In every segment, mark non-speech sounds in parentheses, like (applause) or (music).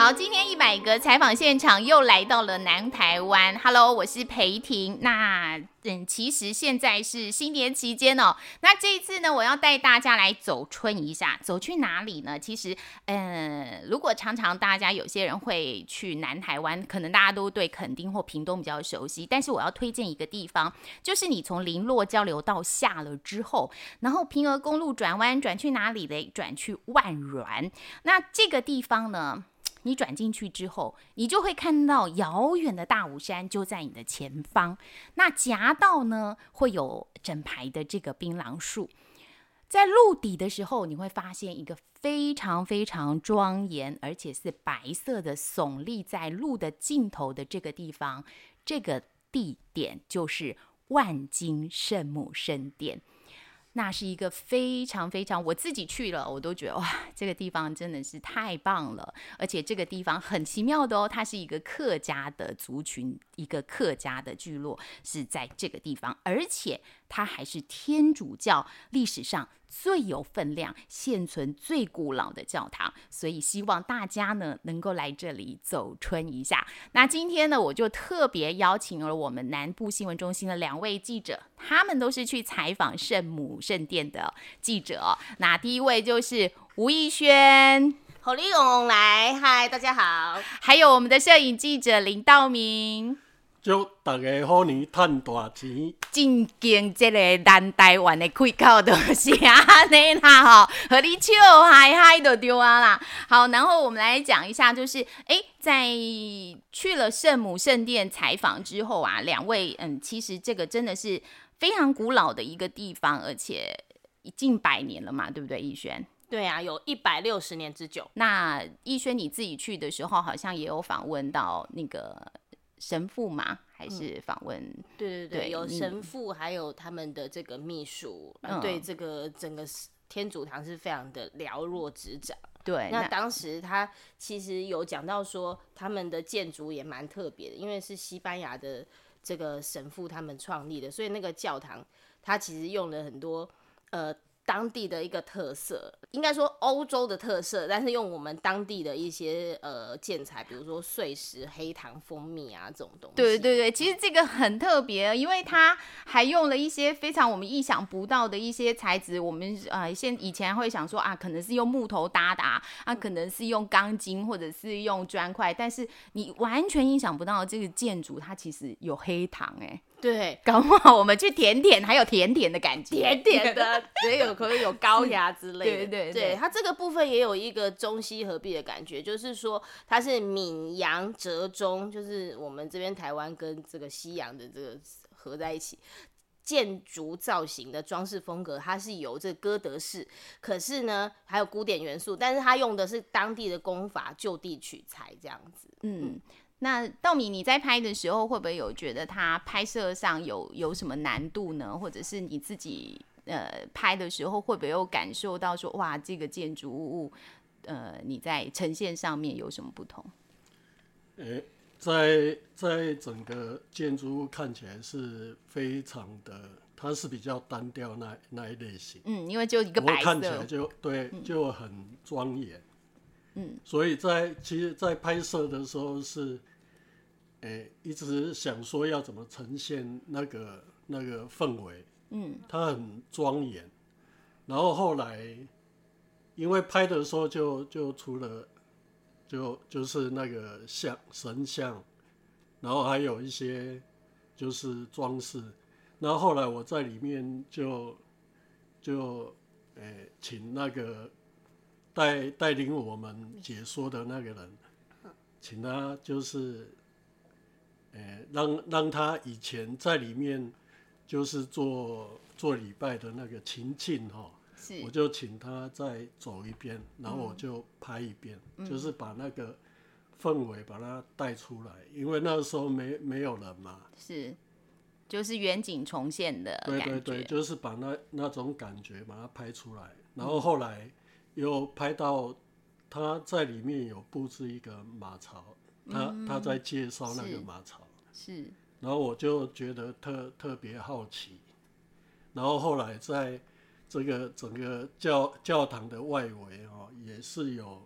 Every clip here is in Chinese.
好，今天一百个采访现场又来到了南台湾。Hello，我是裴婷。那嗯，其实现在是新年期间哦。那这一次呢，我要带大家来走春一下。走去哪里呢？其实，嗯，如果常常大家有些人会去南台湾，可能大家都对垦丁或屏东比较熟悉。但是我要推荐一个地方，就是你从林落交流道下了之后，然后平峨公路转弯转去哪里嘞？转去万峦。那这个地方呢？你转进去之后，你就会看到遥远的大武山就在你的前方。那夹道呢，会有整排的这个槟榔树。在陆底的时候，你会发现一个非常非常庄严，而且是白色的耸立在路的尽头的这个地方。这个地点就是万金圣母圣殿。那是一个非常非常，我自己去了，我都觉得哇，这个地方真的是太棒了。而且这个地方很奇妙的哦，它是一个客家的族群，一个客家的聚落是在这个地方，而且它还是天主教历史上。最有分量、现存最古老的教堂，所以希望大家呢能够来这里走春一下。那今天呢，我就特别邀请了我们南部新闻中心的两位记者，他们都是去采访圣母圣殿的记者。那第一位就是吴艺轩，好利勇来，嗨，大家好。还有我们的摄影记者林道明。祝大家好年赚大钱！正经这个南台湾的开口都是安尼啦吼，和你笑嗨嗨都丢啊啦。好，然后我们来讲一下，就是哎，在去了圣母圣殿采访之后啊，两位嗯，其实这个真的是非常古老的一个地方，而且近百年了嘛，对不对？逸轩？对啊，有一百六十年之久。那逸轩你自己去的时候，好像也有访问到那个。神父吗？还是访问？对对对，有神父，还有他们的这个秘书，对这个整个天主堂是非常的了若指掌。对，那当时他其实有讲到说，他们的建筑也蛮特别的，因为是西班牙的这个神父他们创立的，所以那个教堂他其实用了很多呃。当地的一个特色，应该说欧洲的特色，但是用我们当地的一些呃建材，比如说碎石、黑糖、蜂蜜啊这种东西。对对对，其实这个很特别，因为它还用了一些非常我们意想不到的一些材质。我们呃现以前会想说啊，可能是用木头搭的啊，可能是用钢筋或者是用砖块，但是你完全意想不到这个建筑它其实有黑糖哎。(laughs) 对，搞不好我们去甜甜，还有甜甜的感觉，甜甜的，(laughs) 也有可能有高牙之类的。对对对，它这个部分也有一个中西合璧的感觉，就是说它是闽洋折中，就是我们这边台湾跟这个西洋的这个合在一起，建筑造型的装饰风格，它是由这哥德式，可是呢还有古典元素，但是它用的是当地的工法，就地取材这样子，嗯。那稻米，你在拍的时候会不会有觉得它拍摄上有有什么难度呢？或者是你自己呃拍的时候会不会有感受到说哇，这个建筑物呃你在呈现上面有什么不同？诶，在在整个建筑物看起来是非常的，它是比较单调那那一类型。嗯，因为就一个白色，看起来就对，就很庄严。嗯，所以在其实，在拍摄的时候是。哎，一直想说要怎么呈现那个那个氛围，嗯，它很庄严。然后后来，因为拍的时候就就除了就就是那个像神像，然后还有一些就是装饰。然后后来我在里面就就哎请那个带带领我们解说的那个人，请他就是。诶，让让他以前在里面就是做做礼拜的那个情境哈，是，我就请他再走一遍，然后我就拍一遍，就是把那个氛围把它带出来，因为那个时候没没有人嘛，是，就是远景重现的对对对，就是把那那种感觉把它拍出来，然后后来又拍到他在里面有布置一个马槽，他他在介绍那个马槽，是。然后我就觉得特特别好奇，然后后来在这个整个教教堂的外围哦，也是有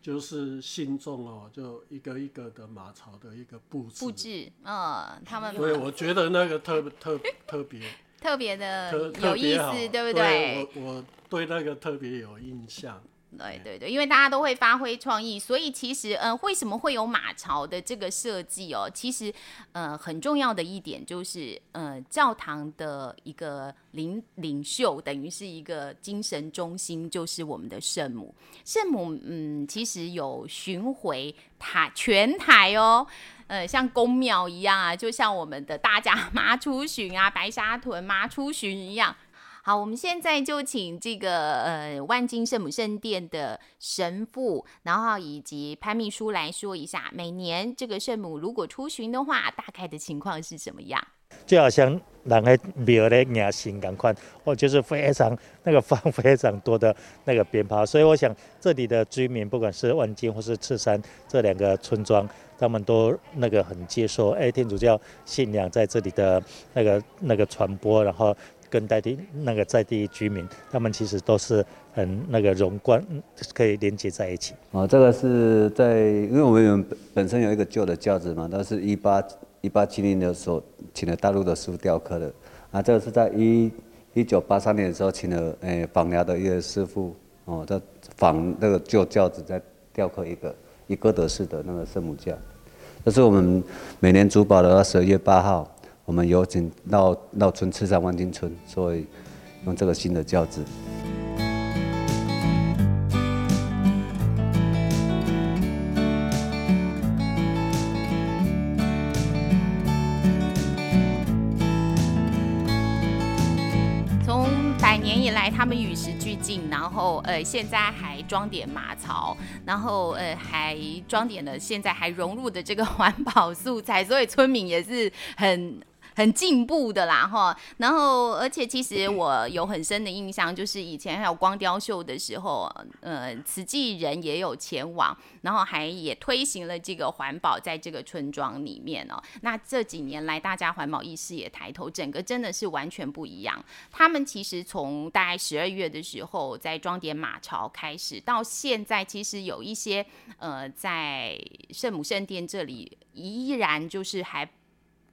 就是信众哦，就一个一个的马槽的一个布置，布置，嗯，他们所以我觉得那个特特特别。特别的有意，思，对不对？我我对那个特别有印象。对对对，因为大家都会发挥创意，所以其实，嗯、为什么会有马槽的这个设计哦？其实，呃，很重要的一点就是，呃，教堂的一个领领袖，等于是一个精神中心，就是我们的圣母。圣母，嗯，其实有巡回台全台哦。呃，像宫庙一样啊，就像我们的大甲 (laughs) 妈出巡啊、白沙屯妈出巡一样，好，我们现在就请这个呃万金圣母圣殿的神父，然后以及潘秘书来说一下，每年这个圣母如果出巡的话，大概的情况是什么样？就好像人的庙咧迎新赶快，哦，就是非常那个放 (laughs) 非常多的那个鞭炮，所以我想这里的居民，不管是万金或是赤山这两个村庄，他们都那个很接受，哎，天主教信仰在这里的那个那个传播，然后跟在地那个在地居民，他们其实都是很那个融贯，可以连接在一起。哦，这个是在，因为我们有本本身有一个旧的轿子嘛，那是一八一八七零年的时候请了大陆的师傅雕刻的，啊，这个是在一一九八三年的时候请了诶仿寮的一个师傅，哦，在仿那个旧轿子再雕刻一个一哥德式的那个圣母架，这是我们每年主保的十二月八号，我们有请绕绕村赤山万金村，所以用这个新的轿子。从百年以来，他们与时俱进，然后呃，现在还装点马槽，然后呃，还装点了现在还融入的这个环保素材，所以村民也是很。很进步的啦哈，然后而且其实我有很深的印象，就是以前还有光雕秀的时候，呃，慈济人也有前往，然后还也推行了这个环保在这个村庄里面哦。那这几年来，大家环保意识也抬头，整个真的是完全不一样。他们其实从大概十二月的时候在装点马槽开始，到现在其实有一些呃在圣母圣殿这里依然就是还。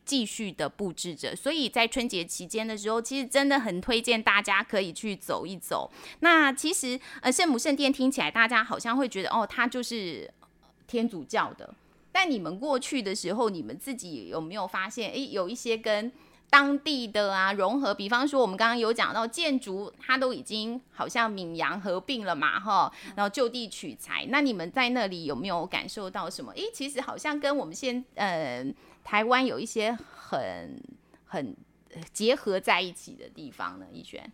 继续的布置着，所以在春节期间的时候，其实真的很推荐大家可以去走一走。那其实呃，圣母圣殿听起来大家好像会觉得哦，它就是天主教的，但你们过去的时候，你们自己有没有发现，诶，有一些跟当地的啊融合？比方说，我们刚刚有讲到建筑，它都已经好像闽洋合并了嘛，哈，然后就地取材。那你们在那里有没有感受到什么？诶，其实好像跟我们现呃台湾有一些很很结合在一起的地方呢？逸轩，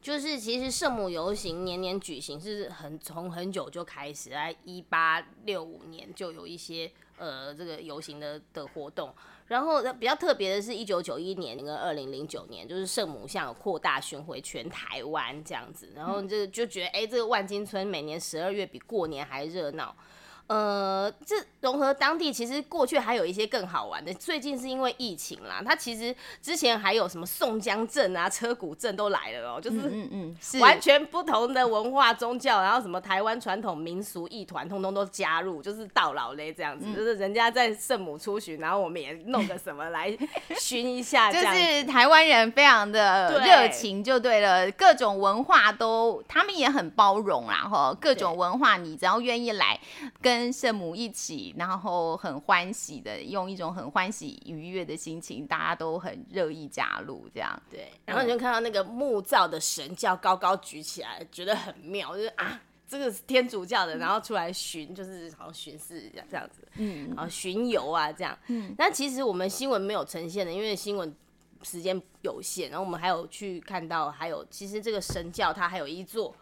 就是其实圣母游行年年举行，是很从很久就开始，在一八六五年就有一些呃这个游行的的活动。然后比较特别的是，一九九一年跟二零零九年，就是圣母像有扩大巡回全台湾这样子，然后就就觉得哎、这个万金村每年十二月比过年还热闹。呃，这融合当地其实过去还有一些更好玩的，最近是因为疫情啦，它其实之前还有什么宋江镇啊、车谷镇都来了哦，就是嗯嗯，是。完全不同的文化宗教，然后什么台湾传统民俗艺团，通通都加入，就是到老嘞这样子，就是人家在圣母出巡，然后我们也弄个什么来 (laughs) 熏一下，就是台湾人非常的热情，就对了，各种文化都他们也很包容啦，哈，各种文化你只要愿意来跟圣母一起，然后很欢喜的用一种很欢喜愉悦的心情，大家都很乐意加入这样。对，然后你就看到那个木造的神教高高举起来，觉得很妙，就是啊。这个是天主教的，然后出来巡，就是好像巡视这样这样子，嗯，然后巡游啊这样，嗯。那其实我们新闻没有呈现的，因为新闻时间有限，然后我们还有去看到，还有其实这个神教它还有一座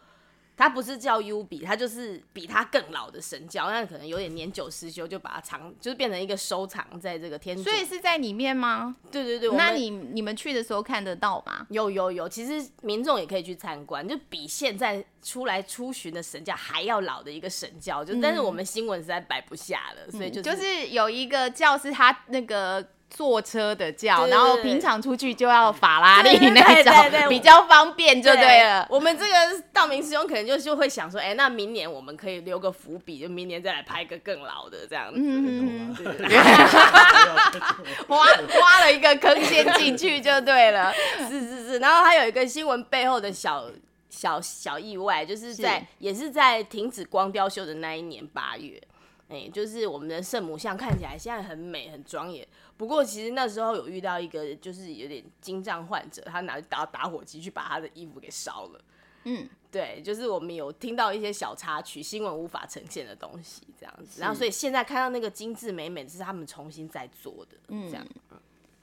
它不是叫 U 比，它就是比它更老的神教，那可能有点年久失修，就把它藏，就是变成一个收藏在这个天主。所以是在里面吗？对对对，那你你们去的时候看得到吗？有有有，其实民众也可以去参观，就比现在出来出巡的神教还要老的一个神教，就但是我们新闻实在摆不下了，所以就嗯就是有一个教是他那个坐车的教，对对然后平常出去就要法拉利 (laughs) 那种，比较方便就对。了。我们这个道明师兄可能就就会想说，哎、那明年我们可以留个伏笔，就明年再来拍个更老的这样子。挖挖 (laughs) (laughs) 了一个坑先进去就对了。是是是，然后还有一个新闻背后的小小小意外，就是在是。也是在停止光雕秀的那一年八月，哎、就是我们的圣母像看起来现在很美很庄严，不过其实那时候有遇到一个就是有点精障患者，他拿打打火机去把他的衣服给烧了。嗯，对，就是我们有听到一些小插曲，新闻无法呈现的东西，这样子。然后，所以现在看到那个精致美美，是他们重新在做的，这样。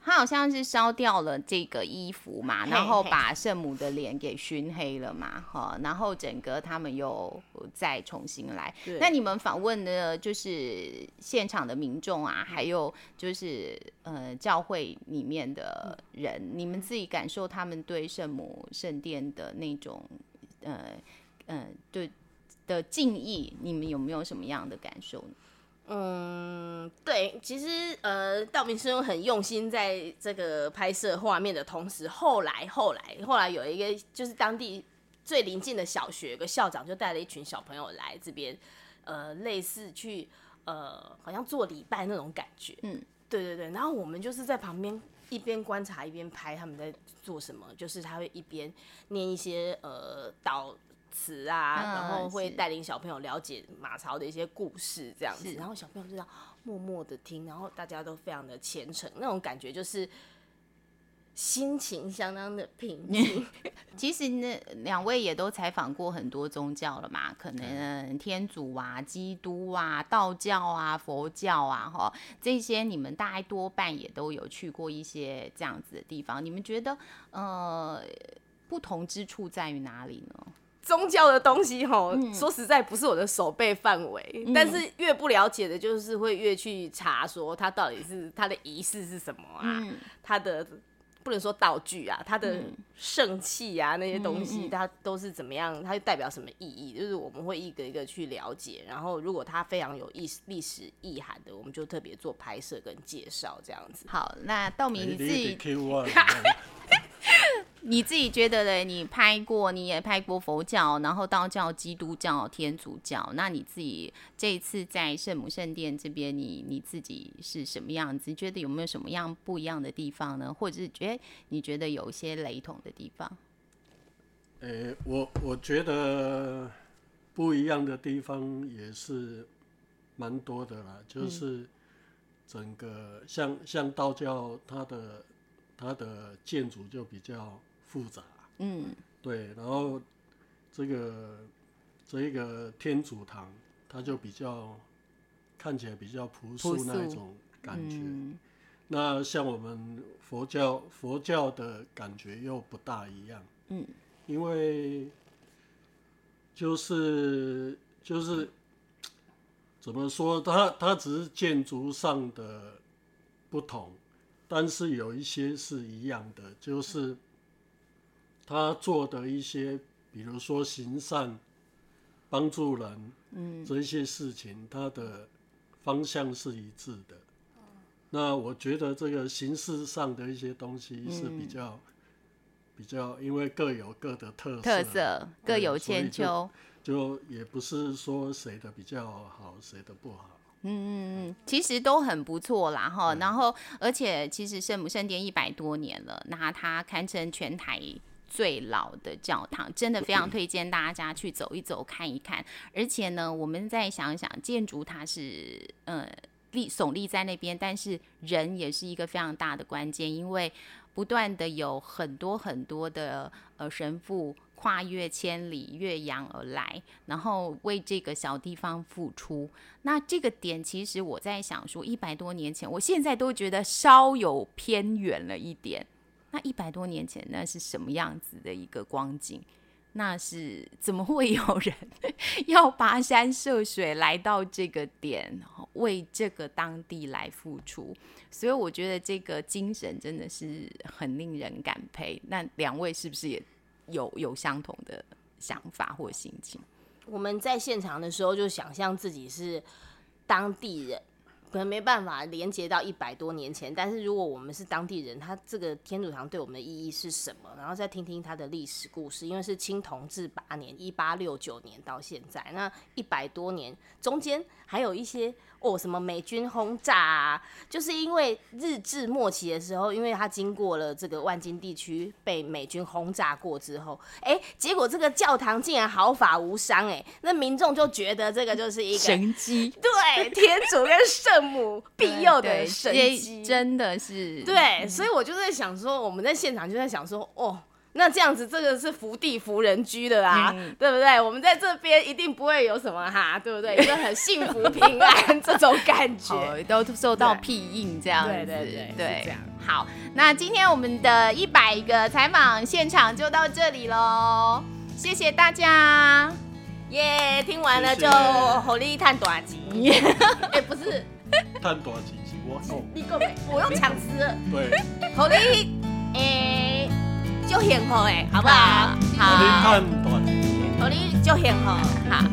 他好像是烧掉了这个衣服嘛，然后把圣母的脸给熏黑了嘛，哈，然后整个他们又再重新来。那你们访问的就是现场的民众啊，还有就是呃教会里面的人，你们自己感受他们对圣母圣殿的那种呃呃对的敬意，你们有没有什么样的感受呢？嗯，对，其实呃，道明师兄很用心在这个拍摄画面的同时，后来后来后来有一个就是当地最临近的小学，有个校长就带了一群小朋友来这边，呃，类似去呃，好像做礼拜那种感觉。嗯，对对对，然后我们就是在旁边一边观察一边拍他们在做什么，就是他会一边念一些呃祷词啊，嗯然后会带领小朋友了解马槽的一些故事这样子，然后小朋友就这样默默的听，然后大家都非常的虔诚，那种感觉就是心情相当的平静。(laughs) 其实呢，两位也都采访过很多宗教了嘛，可能天主啊、基督啊、道教啊、佛教啊，哈，这些你们大概多半也都有去过一些这样子的地方。你们觉得呃，不同之处在于哪里呢？宗教的东西吼，嗯。说实在不是我的手背范围，但是越不了解的，就是会越去查说它到底是它的仪式是什么啊，嗯。它的不能说道具啊，它的嗯。圣器啊那些东西，它都是怎么样，它代表什么意义？就是我们会一个一个去了解，然后如果它非常有意历史意涵的，我们就特别做拍摄跟介绍这样子。好，那道明你自己你自己觉得嘞？你拍过，你也拍过佛教，然后道教、基督教、天主教。那你自己这一次在圣母圣殿这边，你你自己是什么样子？觉得有没有什么样不一样的地方呢？或者是觉得你觉得有一些雷同的地方？诶、我我觉得不一样的地方也是蛮多的啦，就是整个像像道教，它的它的建筑就比较复杂，嗯。对，然后这个这一个天主堂，它就比较看起来比较朴素朴素那一种感觉。嗯。那像我们佛教佛教的感觉又不大一样，嗯，因为就是就是怎么说，它它只是建筑上的不同，但是有一些是一样的，就是他做的一些，比如说行善、帮助人，嗯，这一些事情，他的方向是一致的。那我觉得这个形式上的一些东西是比较、比较，因为各有各的特色，特色各有千秋。就也不是说谁的比较好，谁的不好。嗯嗯嗯，其实都很不错啦哈。嗯然后，而且其实圣母圣殿一百多年了，那它堪称全台最老的教堂，真的非常推荐大家去走一走、看一看。而且呢，我们再想想，建筑它是呃立耸立在那边，但是人也是一个非常大的关键，因为不断的有很多很多的呃神父跨越千里越洋而来，然后为这个小地方付出。那这个点其实我在想说，一百多年前，我现在都觉得稍有偏远了一点。那一百多年前那是什么样子的一个光景？那是怎么会有人要跋山涉水来到这个点，为这个当地来付出？所以我觉得这个精神真的是很令人感佩。那两位是不是也有有相同的想法或心情？我们在现场的时候就想象自己是当地人。可能没办法连接到一百多年前，但是如果我们是当地人，他这个天主堂对我们的意义是什么？然后再听听他的历史故事，因为是清同治八年，一八六九年到现在，那一百多年中间还有一些。哦，什么美军轰炸啊？就是因为日治末期的时候，因为他经过了这个万金地区被美军轰炸过之后，哎，结果这个教堂竟然毫发无伤，哎，那民众就觉得这个就是一个神机，(laughs) 对，天主跟圣母庇佑的神机，真的是对，所以我就在想说，我们在现场就在想说，哦。那这样子，这个是福地福人居的啦，对不对？我们在这边一定不会有什么哈，对不对？(laughs) 一个很幸福平安这种感觉，都受到庇应这样子，对对对，这样。好，那今天我们的一百个采访现场就到这里喽，谢谢大家，耶！听完了就火力探短集，(laughs) 哎，不是探短集，我你够没？我用抢词，对，好你诶。就幸福诶，好不好？好，你看短，你就幸福，好。